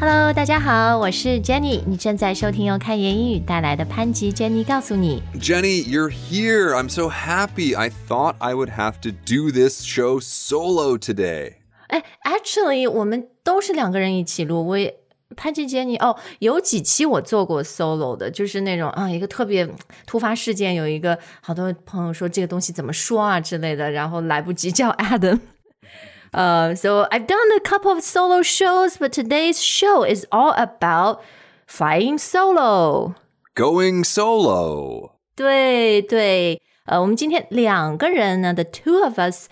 Hello，大家好，我是 Jenny，你正在收听由开言英语带来的潘吉 Jenny 告诉你。 Jenny, you're here. I'm so happy. I thought I would have to do this show solo today. 哎，actually 我们都是两个人一起录，我也。潘吉杰尼哦，有几期我做过 solo 的，就是那种啊，一个特别突发事件，有一个好多朋友说这个东西怎么说啊之类的，然后来不及叫 Adam。 Uh, so I've done a couple of solo shows, but today's show is all about flying solo. Going solo. 对对，呃，我们今天两个人呢，the two of us，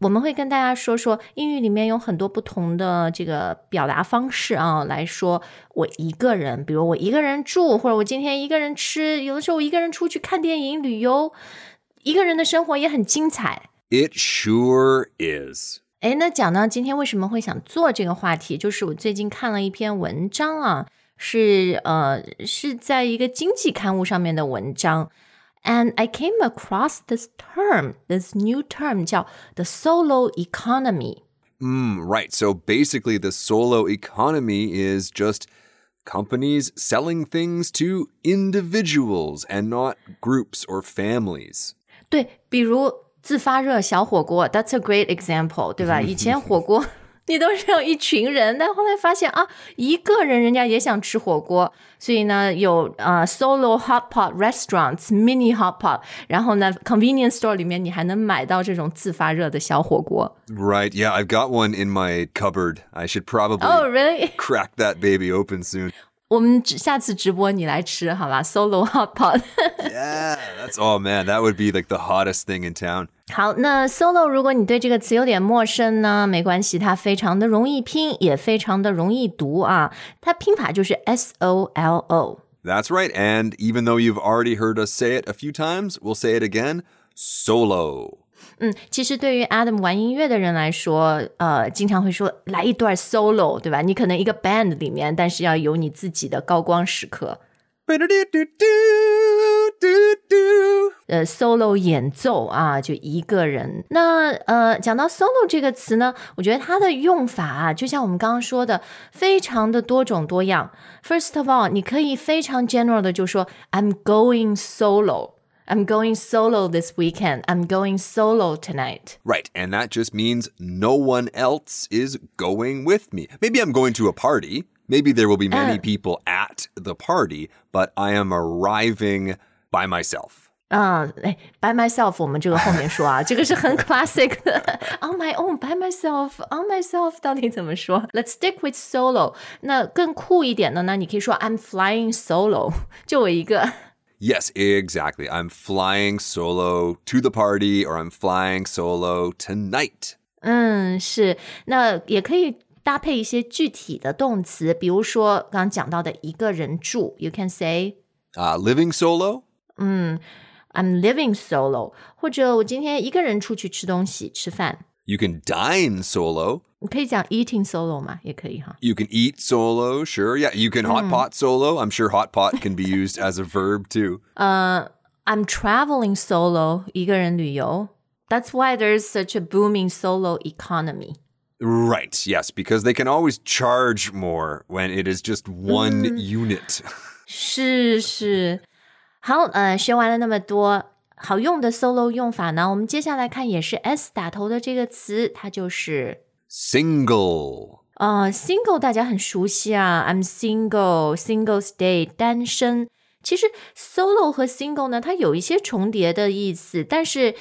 我们会跟大家说说英语里面有很多不同的这个表达方式啊，来说我一个人，比如我一个人住，或者我今天一个人吃，有的时候我一个人出去看电影、旅游，一个人的生活也很精彩。 It sure is. 哎，那讲到今天为什么会想做这个话题，就是我最近看了一篇文章啊，是呃是在一个经济刊物上面的文章，and I came across this term, this new term 叫 the solo economy。 Mm, right. So basically, the solo economy is just companies selling things to individuals and not groups or families. 对，比如 自发热小火锅，That's a great example，对吧？以前火锅你都是要一群人，但后来发现啊，一个人人家也想吃火锅，所以呢有呃 solo hot pot restaurants、mini hot pot，然后呢 convenience store 里面你还能买到这种自发热的小火锅。 Right. Yeah, I've got one in my cupboard. I should probably Oh really？ crack that baby open soon. 我们直下次直播你来吃好吧？solo hot pot。 Yeah, that's oh man, that would be like the hottest thing in town. 好，那 solo 如果你对这个词有点陌生呢，没关系，它非常的容易拼，也非常的容易读啊。它拼法就是 S O L O。 That's right. And even though you've already heard us say it a few times, we'll say it again solo. 嗯，其实对于 Adam 玩音乐的人来说，呃，经常会说来一段 solo，对吧？你可能一个 band 里面，但是要有你自己的高光时刻。呃，solo 演奏啊，就一个人。那呃，讲到 solo 这个词呢，我觉得它的用法啊，就像我们刚刚说的，非常的多种多样。First of all，你可以非常 general 的就说 I'm going solo。I'm going solo this weekend. I'm going solo tonight. Right. And that just means no one else is going with me. Maybe I'm going to a party. Maybe there will be many Uh. people at the party, but I am arriving by myself. 啊，哎，by myself，我们这个后面说啊，这个是很 classic 的。On my own, by myself, on myself，到底怎么说？Let's stick with solo。那更酷一点的呢，你可以说 I'm flying solo，就我一个。 Yes, exactly. I'm flying solo to the party or I'm flying solo tonight. 嗯，是。那也可以搭配一些具体的动词，比如说刚刚讲到的一个人住，You can say Uh, living solo? I'm living solo，或者我今天一个人出去吃东西吃饭， You can dine solo. 你可以讲 eating solo 嘛，也可以哈。 You can eat solo, sure. Yeah, you can hot pot solo. I'm sure hot pot can be used as a verb too. I'm traveling solo，一个人旅游。That's why there's such a booming solo economy. Right, yes, because they can always charge more when it is just one unit. 是是，好，呃，学完了那么多 好用的 solo 用法呢，我们接下来看也是 s 打头的这个词，它就是 Single. 呃 single，大家很熟悉啊，I'm single，single stay，单身。其实 solo 和 single 呢，它有一些重叠的意思，但是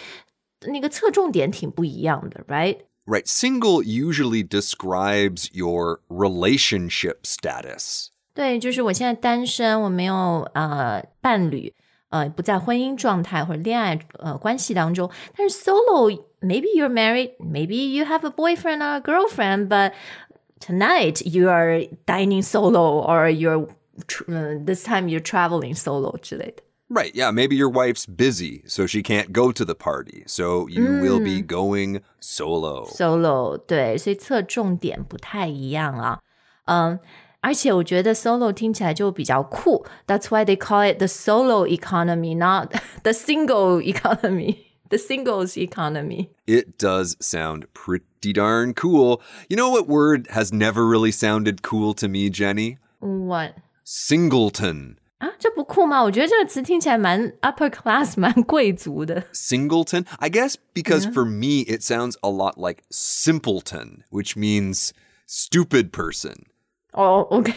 那个侧重点挺不一样的，right？Right, single usually describes your relationship status. 对，就是我现在单身，我没有呃伴侣，呃不在婚姻状态或者恋爱呃关系当中。但是 solo，maybe you're married，maybe you have a boyfriend or a girlfriend，but tonight you are dining solo or you're uh, this time you're traveling solo 之类的。 Right, yeah, maybe your wife's busy, so she can't go to the party. So you will be going solo. solo 对，所以侧重点不太一样啊。嗯， 而且我觉得 solo 听起来就比较酷，That's why they call it the solo economy, not the single economy。 The singles economy. It does sound pretty darn cool. You know what word has never really sounded cool to me, Jenny? What? Singleton. 啊，这不酷吗？我觉得这个词听起来蛮 upper class，蛮贵族的。 Singleton? I guess because for me it sounds a lot like simpleton, which means stupid person. 哦、o k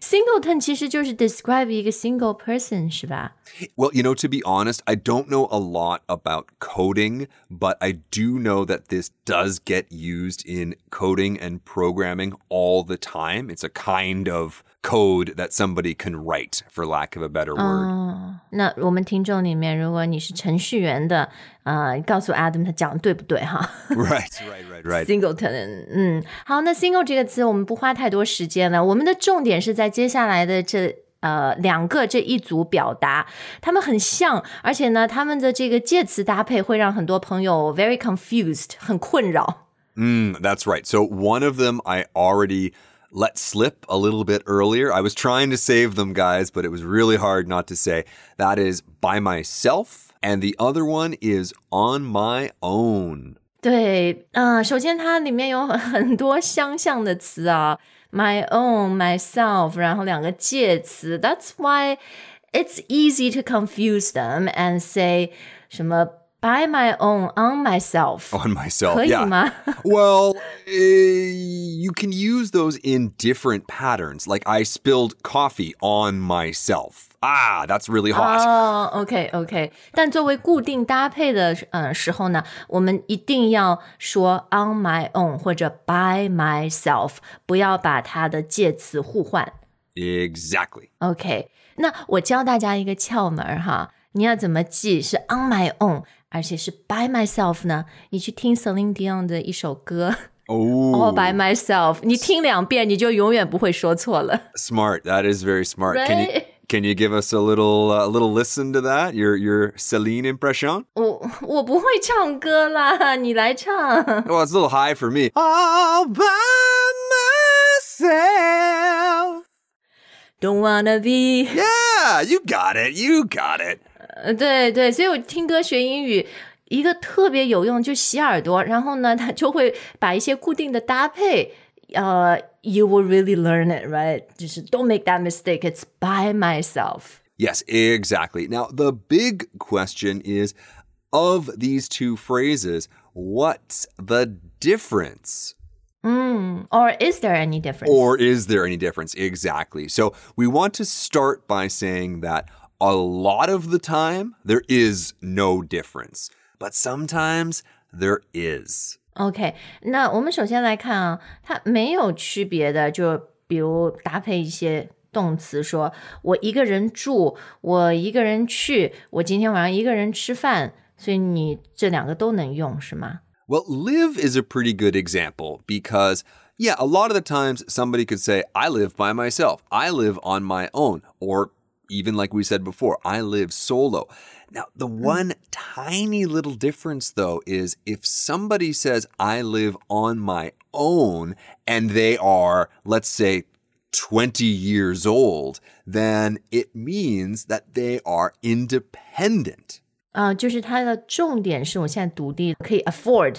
Singleton 其实就是 describe 一个 single person 是吧？ Well, you know, to be honest, I don't know a lot about coding, but I do know that this does get used in coding and programming all the time. It's a kind of code that somebody can write, for lack of a better word. 哦，那我们听众里面，如果你是程序员的，呃，告诉 Adam 他讲的对不对哈？ Right, right, right, right. Singleton，嗯，好，那 single 这个词我们不花太多时间了，我们的重点是在接下来的这呃两个这一组表达，它们很像，而且呢，它们的这个介词搭配会让很多朋友 very confused，很困扰。 Mm, that's right. So one of them I already let slip a little bit earlier. I was trying to save them, guys, but it was really hard not to say. That is by myself, and the other one is on my own. 对，嗯、首先它里面有很很多相像的词啊，my own、myself，然后两个介词，That's why it's easy to confuse them and say 什么 by my own on myself，、 On myself. 可以 yeah. 吗？ Well, eh, you can use those in different patterns. Like I spilled coffee on myself. Ah, that's really hot. 哦、o k OK，但作为固定搭配的呃时候呢，我们一定要说 on my own 或者 by myself，不要把它的介词互换。 Exactly. OK，那我教大家一个窍门儿哈，你要怎么记是 on my own， 而且是 by myself 呢？你去听 Celine Dion 的一首歌 Oh, All by myself，你听两遍你就永远不会说错了。 smart. That is very smart. Can you Right? can you give us a little uh, a little listen to that? Your your Celine impression? 我我不会唱歌啦，你来唱。 Well, it's a little high for me. All by myself. Don't wanna be， Yeah, you got it. You got it. 呃，对对，所以我听歌学英语。一个特别有用，就洗耳朵，然后呢，它就会把一些固定的搭配，呃、y o u will really learn it, right？就是 don't make that mistake. It's by myself. Yes, exactly. Now, the big question is of these two phrases, what's the difference? Or is there any difference? Or is there any difference? Exactly. So, we want to start by saying that a lot of the time there is no difference, but sometimes there is. OK，那我们首先来看啊，它没有区别的，就比如搭配一些动词说，我一个人住，我一个人去，我今天晚上一个人吃饭，所以你这两个都能用是吗？ Well, live is a pretty good example because, yeah, a lot of the times somebody could say, I live by myself, I live on my own, or even like we said before, I live solo. Now, the one tiny little difference though is if somebody says, I live on my own, and they are, let's say, 20 years old, then it means that they are independent. 啊、就是它的重点是我现在独立，可以 afford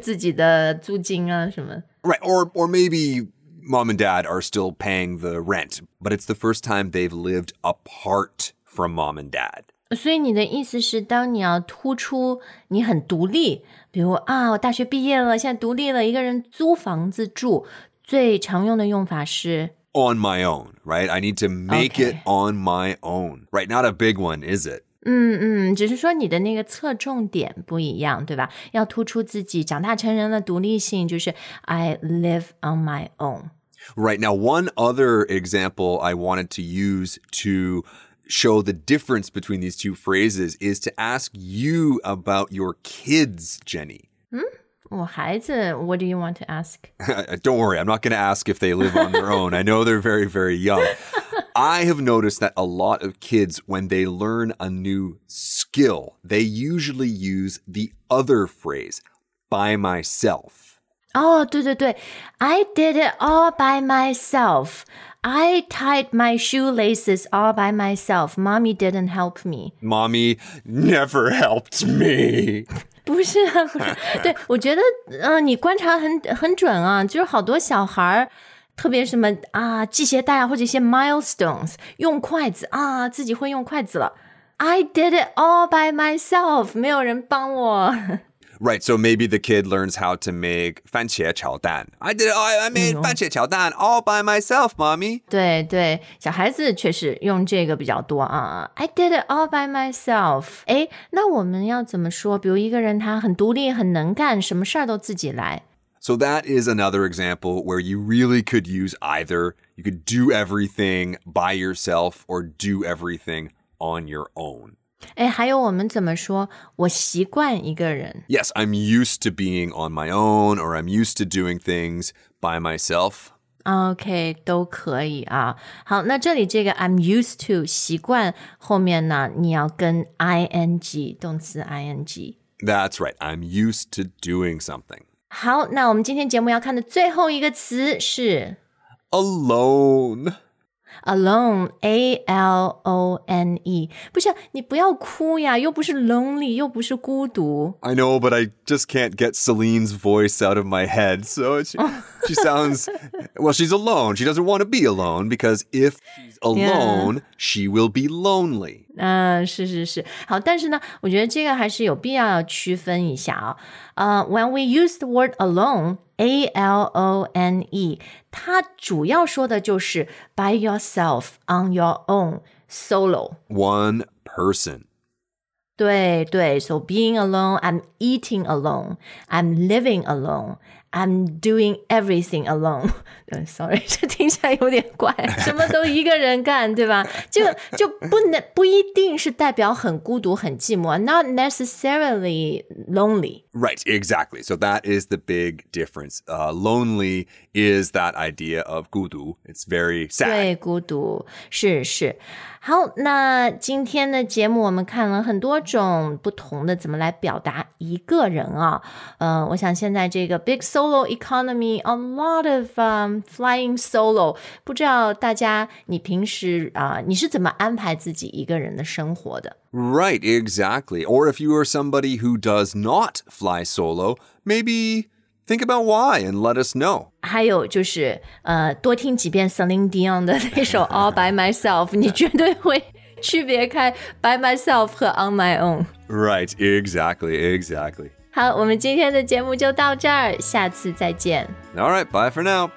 自己的租金啊什么。 Right. Or or maybe mom and dad are still paying the rent, but it's the first time they've lived apart from mom and dad. 所以你的意思是，当你要突出你很独立，比如啊，我大学毕业了，现在独立了，一个人租房子住，最常用的用法是 On my own, right? I need to make Okay. it on my own. Right. Not a big one, is it? 嗯嗯，只是说你的那个侧重点不一样，对吧？要突出自己长大成人了独立性，就是 I live on my own。 Right. Now, one other example I wanted to use to show the difference between these two phrases is to ask you about your kids, Jenny. 我 孩子，What do you want to ask？ Don't worry, I'm not going to ask if they live on their own. I know they're very, very young. I have noticed that a lot of kids, when they learn a new skill, they usually use the other phrase, by myself. 哦，对对对，I did it all by myself. I tied my shoelaces all by myself. Mommy didn't help me. Mommy never helped me. 不是啊，不是，对我觉得，嗯、你观察很很准啊，就是好多小孩儿。特别什么啊，系鞋带啊，或者一些 milestones，用筷子啊，自己会用筷子了。I did it all by myself，没有人帮我。Right, so maybe the kid learns how to make 番茄炒蛋. I did it, I I made 番茄炒蛋 all by myself, mommy. 对对，小孩子确实用这个比较多啊。I did it all by myself。哎，那我们要怎么说？比如一个人他很独立、很能干，什么事儿都自己来。 So that is another example where you really could use either. You could do everything by yourself or do everything on your own. 哎，还有我们怎么说？我习惯一个人。 Yes, I'm used to being on my own or I'm used to doing things by myself. OK，都可以啊。好，那这里这个 I'm used to 习惯后面呢，你要跟 ing 动词 ing。 That's right. I'm used to doing something. 好，那我们今天节目要看的最后一个词是 Alone. alone，a l o n e。不是，你不要哭呀，又不是 lonely，又不是孤独。 I know, but I just can't get Celine's voice out of my head. So she, she sounds, well, she's alone. She doesn't want to be alone because if she's alone, she will be lonely. 嗯、是是是，好，但是呢，我觉得这个还是有必要要区分一下啊。呃、w h e n we use the word alone，a l o n e，它主要说的就是 by yourself on your own solo。 One person. 对对，so being alone, I'm eating alone, I'm living alone, I'm doing everything alone 嗯。Sorry，这听起来有点怪，什么都一个人干，对吧？这个就不能不一定是代表很孤独、很寂寞，not necessarily lonely。 Right, exactly. So that is the big difference. Uh, lonely is that idea of gudu. It's very sad. 对，孤独是是。好，那今天的节目我们看了很多种不同的怎么来表达一个人啊。呃，我想现在这个 big solo economy，a lot of um flying solo，不知道大家你平时啊、你是怎么安排自己一个人的生活的？ Right, exactly. Or if you are somebody who does not fly solo, maybe think about why and let us know. 还有就是，呃，多听几遍 Celine Dion 的那首 All by Myself，你绝对会区别开 By Myself 和 On My Own。 Right, exactly, exactly. 好，我们今天的节目就到这儿，下次再见。All right, bye for now.